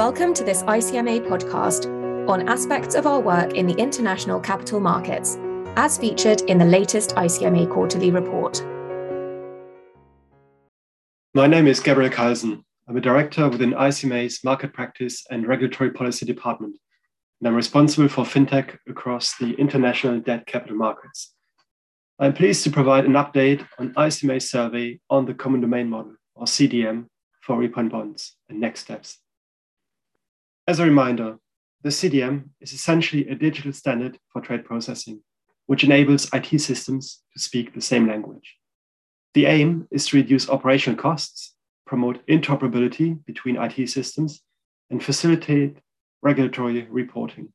Welcome to this ICMA podcast on aspects of our work in the international capital markets, as featured in the latest ICMA quarterly report. My name is Gabriel Callsen. I'm a director within ICMA's Market Practice and Regulatory Policy Department, and I'm responsible for fintech across the international debt capital markets. I'm pleased to provide an update on ICMA's survey on the Common Domain Model, or CDM, for repo bonds and next steps. As a reminder, the CDM is essentially a digital standard for trade processing, which enables IT systems to speak the same language. The aim is to reduce operational costs, promote interoperability between IT systems, and facilitate regulatory reporting.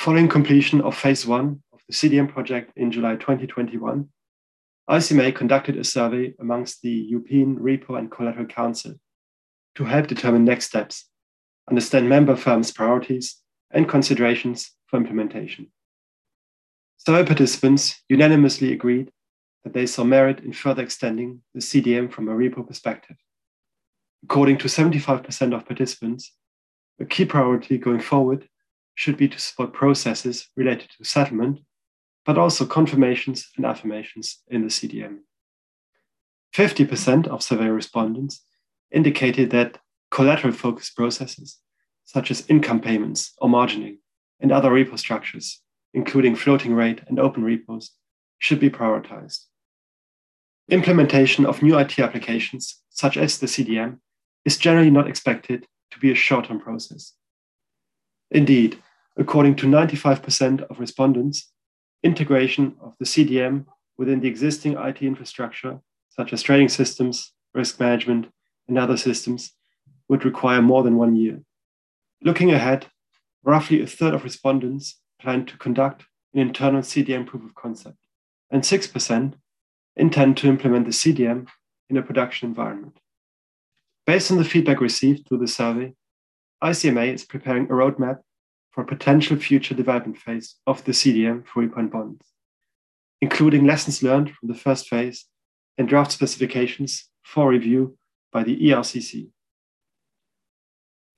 Following completion of phase one of the CDM project in July 2021, ICMA conducted a survey amongst the European Repo and Collateral Council to help determine next steps, understand member firms' priorities, and considerations for implementation. Survey participants unanimously agreed that they saw merit in further extending the CDM from a repo perspective. According to 75% of participants, a key priority going forward should be to support processes related to settlement, but also confirmations and affirmations in the CDM. 50% of survey respondents indicated that collateral focused processes, such as income payments or margining, and other repo structures, including floating rate and open repos, should be prioritized. Implementation of new IT applications, such as the CDM, is generally not expected to be a short term process. Indeed, according to 95% of respondents, integration of the CDM within the existing IT infrastructure, such as trading systems, risk management, and other systems, would require more than one year. Looking ahead, roughly a third of respondents plan to conduct an internal CDM proof of concept, and 6% intend to implement the CDM in a production environment. Based on the feedback received through the survey, ICMA is preparing a roadmap for a potential future development phase of the CDM for repo bonds, including lessons learned from the first phase and draft specifications for review by the ERCC.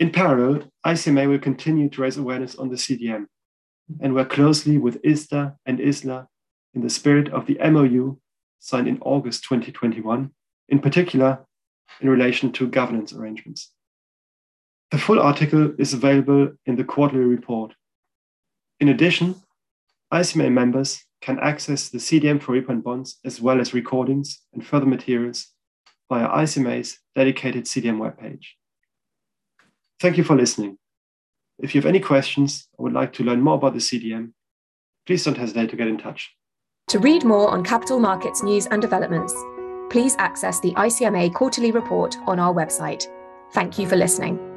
In parallel, ICMA will continue to raise awareness on the CDM and work closely with ISDA and ISLA in the spirit of the MOU signed in August 2021, in particular in relation to governance arrangements. The full article is available in the quarterly report. In addition, ICMA members can access the CDM for repo bonds as well as recordings and further materials via ICMA's dedicated CDM webpage. Thank you for listening. If you have any questions or would like to learn more about the CDM, please don't hesitate to get in touch. To read more on capital markets news and developments, please access the ICMA quarterly report on our website. Thank you for listening.